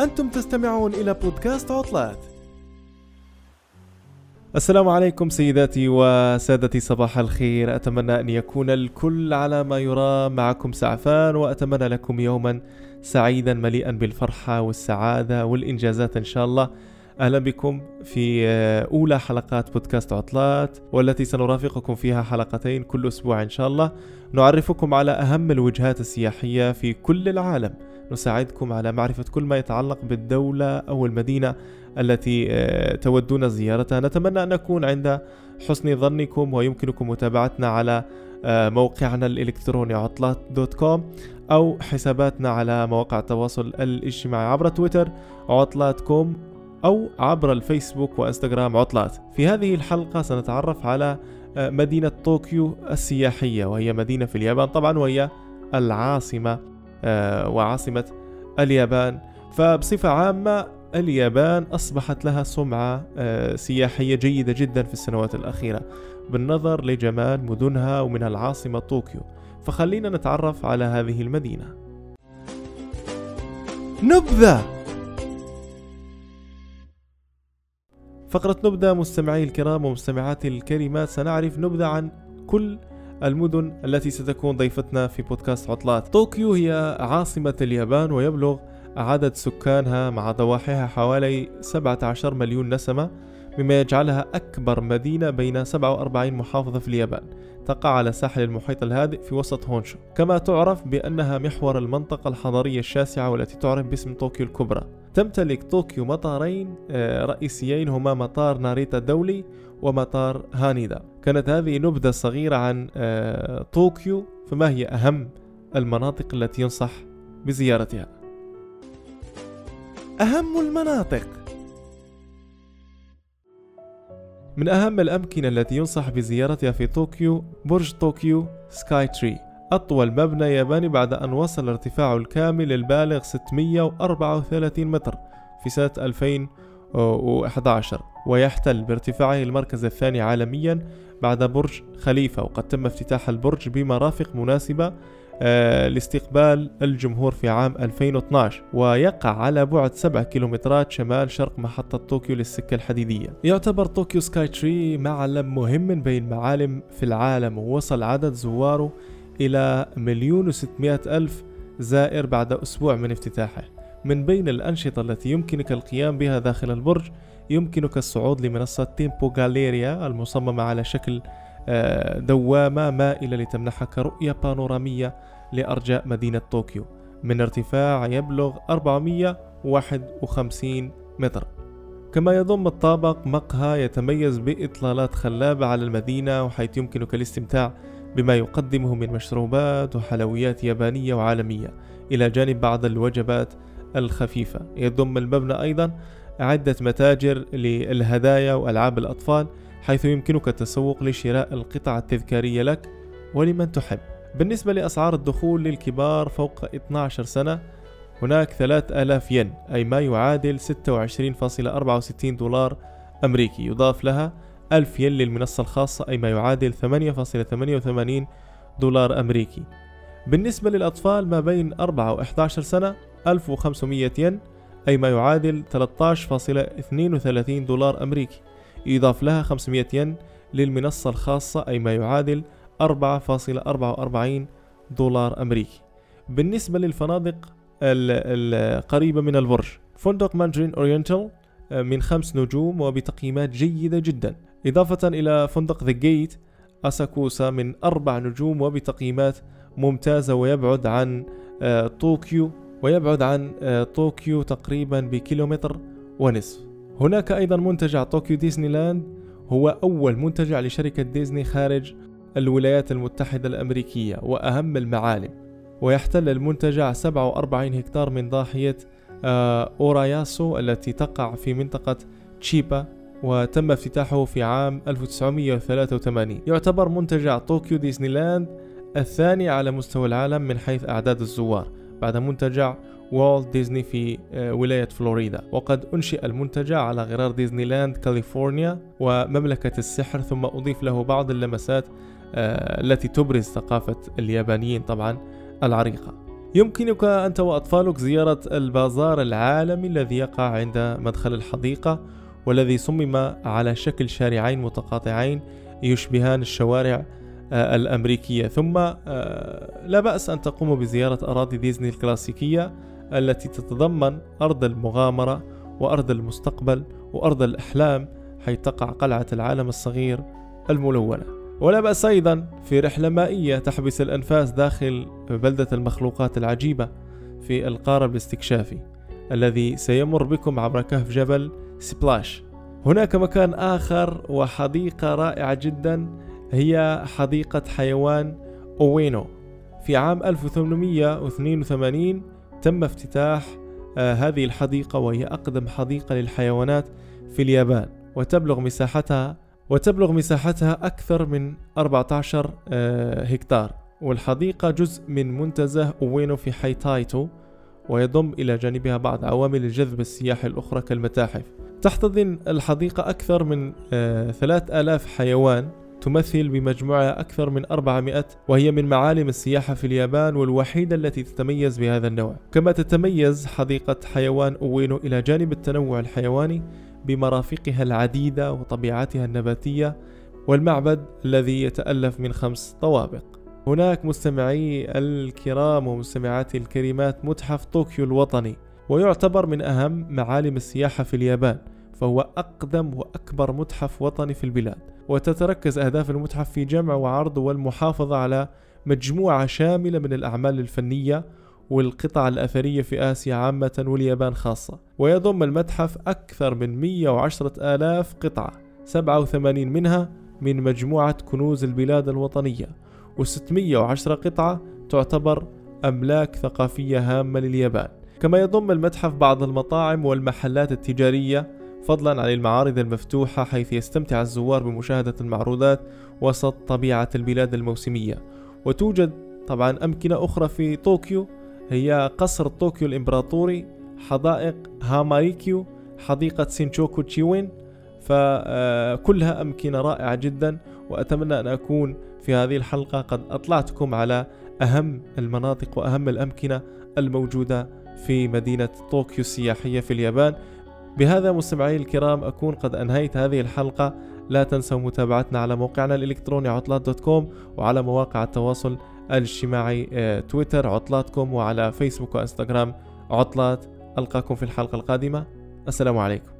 أنتم تستمعون إلى بودكاست عطلات. السلام عليكم سيداتي وسادتي صباح الخير. أتمنى أن يكون الكل على ما يرام معكم سعفان وأتمنى لكم يوما سعيدا مليئا بالفرحة والسعادة والإنجازات إن شاء الله. أهلا بكم في أولى حلقات بودكاست عطلات والتي سنرافقكم فيها حلقتين كل أسبوع إن شاء الله. نعرفكم على أهم الوجهات السياحية في كل العالم. نساعدكم على معرفة كل ما يتعلق بالدولة أو المدينة التي آه، تودون زيارتها. نتمنى أن نكون عند حسن ظنكم ويمكنكم متابعتنا على آه، موقعنا الإلكتروني عطلات dot com أو حساباتنا على مواقع التواصل الاجتماعي عبر تويتر عطلات com أو عبر الفيسبوك وإنستغرام عطلات. في هذه الحلقة سنتعرف على آه، مدينة طوكيو السياحية وهي مدينة في اليابان طبعا وهي العاصمة وعاصمة اليابان. فبصفة عامة اليابان أصبحت لها سمعة آه، سياحية جيدة جدا في السنوات الأخيرة بالنظر لجمال مدنها ومنها العاصمة طوكيو. فخلينا نتعرف على هذه المدينة. نبذة! فقرة نبذة مستمعي الكرام ومستمعاتي الكريمات سنعرف نبذة عن كل المدن التي ستكون ضيفتنا في بودكاست عطلات. طوكيو هي عاصمة اليابان ويبلغ عدد سكانها مع ضواحيها حوالي 17 مليون نسمة مما يجعلها أكبر مدينة بين 47 محافظة في اليابان. تقع على ساحل المحيط الهادئ في وسط هونشو. كما تعرف بأنها محور المنطقة الحضرية الشاسعة والتي تعرف باسم طوكيو الكبرى. تمتلك طوكيو مطارين آه، رئيسيين هما مطار ناريتا الدولي ومطار هانيدا. كانت هذه نبذة صغيرة عن آه، طوكيو فما هي أهم المناطق التي ينصح بزيارتها؟ أهم المناطق. من أهم الأمكنة التي ينصح بزيارتها في طوكيو برج طوكيو Skytree. أطول مبنى ياباني بعد أن وصل ارتفاعه الكامل البالغ 634 متر في سنة 2011 ويحتل بارتفاعه المركز الثاني عالميا بعد برج خليفة وقد تم افتتاح البرج بمرافق مناسبة آه، لاستقبال الجمهور في عام 2012 ويقع على بعد 7 كيلومترات شمال شرق محطة طوكيو للسكة الحديدية. يعتبر طوكيو Skytree معلم مهم بين معالم في العالم ووصل عدد زواره إلى مليون وستمائة ألف زائر بعد أسبوع من افتتاحه. من بين الأنشطة التي يمكنك القيام بها داخل البرج يمكنك الصعود لمنصة تيمبو غاليريا المصممة على شكل آه، دوامة مائلة لتمنحك رؤية بانورامية لأرجاء مدينة طوكيو. من ارتفاع يبلغ 451 متر. كما يضم الطابق مقهى يتميز بإطلالات خلابة على المدينة وحيث يمكنك الاستمتاع بما يقدمه من مشروبات وحلويات يابانية وعالمية. إلى جانب بعض الوجبات الخفيفة. يضم المبنى أيضا عدة متاجر للهدايا وألعاب الأطفال حيث يمكنك التسوق لشراء القطع التذكارية لك ولمن تحب. بالنسبة لأسعار الدخول للكبار فوق 12 سنة هناك 3000 ين أي ما يعادل 26.64 دولار أمريكي. يضاف لها 1000 ين للمنصة الخاصة أي ما يعادل 8.88 دولار أمريكي. بالنسبة للأطفال ما بين 4 و 11 سنة 1500 ين أي ما يعادل 13.32 دولار أمريكي. يضاف لها 500 ين للمنصة الخاصة أي ما يعادل 4.44 دولار أمريكي. بالنسبة للفنادق القريبة من البرج فندق Mandarin Oriental آه، من خمس نجوم وبتقييمات جيدة جدا. إضافة إلى فندق The Gate Asakusa من أربع نجوم وبتقييمات ممتازة ويبعد عن آه، طوكيو ويبعد عن آه، طوكيو تقريبا بكيلومتر ونصف. هناك أيضا منتجع طوكيو ديزني لاند هو أول منتجع لشركة ديزني خارج الولايات المتحدة الأمريكية وأهم المعالم. ويحتل المنتجع 47 هكتار من ضاحية آه، أوراياسو التي تقع في منطقة تشيبا. وتم افتتاحه في عام 1983 يعتبر منتجع طوكيو ديزني لاند الثاني على مستوى العالم من حيث أعداد الزوار بعد منتجع والت ديزني في آه، ولاية فلوريدا. وقد أنشئ المنتجع على غرار ديزني لاند كاليفورنيا ومملكة السحر ثم أضيف له بعض اللمسات آه، التي تبرز ثقافة اليابانيين طبعا العريقة. يمكنك أنت وأطفالك زيارة البازار العالمي الذي يقع عند مدخل الحديقة والذي صمم على شكل شارعين متقاطعين يشبهان الشوارع آه، الأمريكية. ثم آه، لا بأس أن تقوموا بزيارة أراضي ديزني الكلاسيكية التي تتضمن أرض المغامرة وأرض المستقبل وأرض الأحلام حيث تقع قلعة العالم الصغير الملونة. ولا بأس أيضا في رحلة مائية تحبس الأنفاس داخل بلدة المخلوقات العجيبة في القارب الاستكشافي الذي سيمر بكم عبر كهف جبل سبلاش هناك مكان آخر وحديقة رائعة جدا هي حديقة حيوان أوينو. في عام 1882 تم افتتاح آه هذه الحديقة وهي أقدم حديقة للحيوانات في اليابان. وتبلغ مساحتها وتبلغ مساحتها أكثر من 14 آه هكتار. والحديقة جزء من منتزه أوينو في حي تايتو ويضم إلى جانبها بعض عوامل الجذب السياحي الأخرى كالمتاحف. تحتضن الحديقة أكثر من آه 3000 حيوان تمثل بمجموعة أكثر من 400 وهي من معالم السياحة في اليابان والوحيدة التي تتميز بهذا النوع. كما تتميز حديقة حيوان أوينو إلى جانب التنوع الحيواني بمرافقها العديدة وطبيعتها النباتية والمعبد الذي يتألف من خمس طوابق. هناك مستمعي الكرام ومستمعاتي الكريمات متحف طوكيو الوطني. ويعتبر من أهم معالم السياحة في اليابان فهو أقدم وأكبر متحف وطني في البلاد. وتتركز أهداف المتحف في جمع وعرض والمحافظة على مجموعة شاملة من الأعمال الفنية والقطع الأثرية في آسيا عامة واليابان خاصة. ويضم المتحف أكثر من 110 آلاف قطعة 87 منها من مجموعة كنوز البلاد الوطنية. و610 قطعة تعتبر أملاك ثقافية هامة لليابان. كما يضم المتحف بعض المطاعم والمحلات التجارية فضلا عن المعارض المفتوحة حيث يستمتع الزوار بمشاهدة المعروضات وسط طبيعة البلاد الموسمية. وتوجد طبعا أمكنة أخرى في طوكيو هي قصر طوكيو الإمبراطوري حدائق هاماريكيو حديقة شينجوكو جيوين فكلها أمكنة رائعة جدا وأتمنى أن أكون في هذه الحلقة قد أطلعتكم على أهم المناطق وأهم الأمكنة الموجودة في مدينة طوكيو السياحية في اليابان. بهذا مستمعي الكرام أكون قد أنهيت هذه الحلقة. لا تنسوا متابعتنا على موقعنا الإلكتروني عطلات dot com وعلى مواقع التواصل الاجتماعي آه، تويتر عطلاتكم وعلى فيسبوك وإنستغرام عطلات. ألقاكم في الحلقة القادمة. السلام عليكم.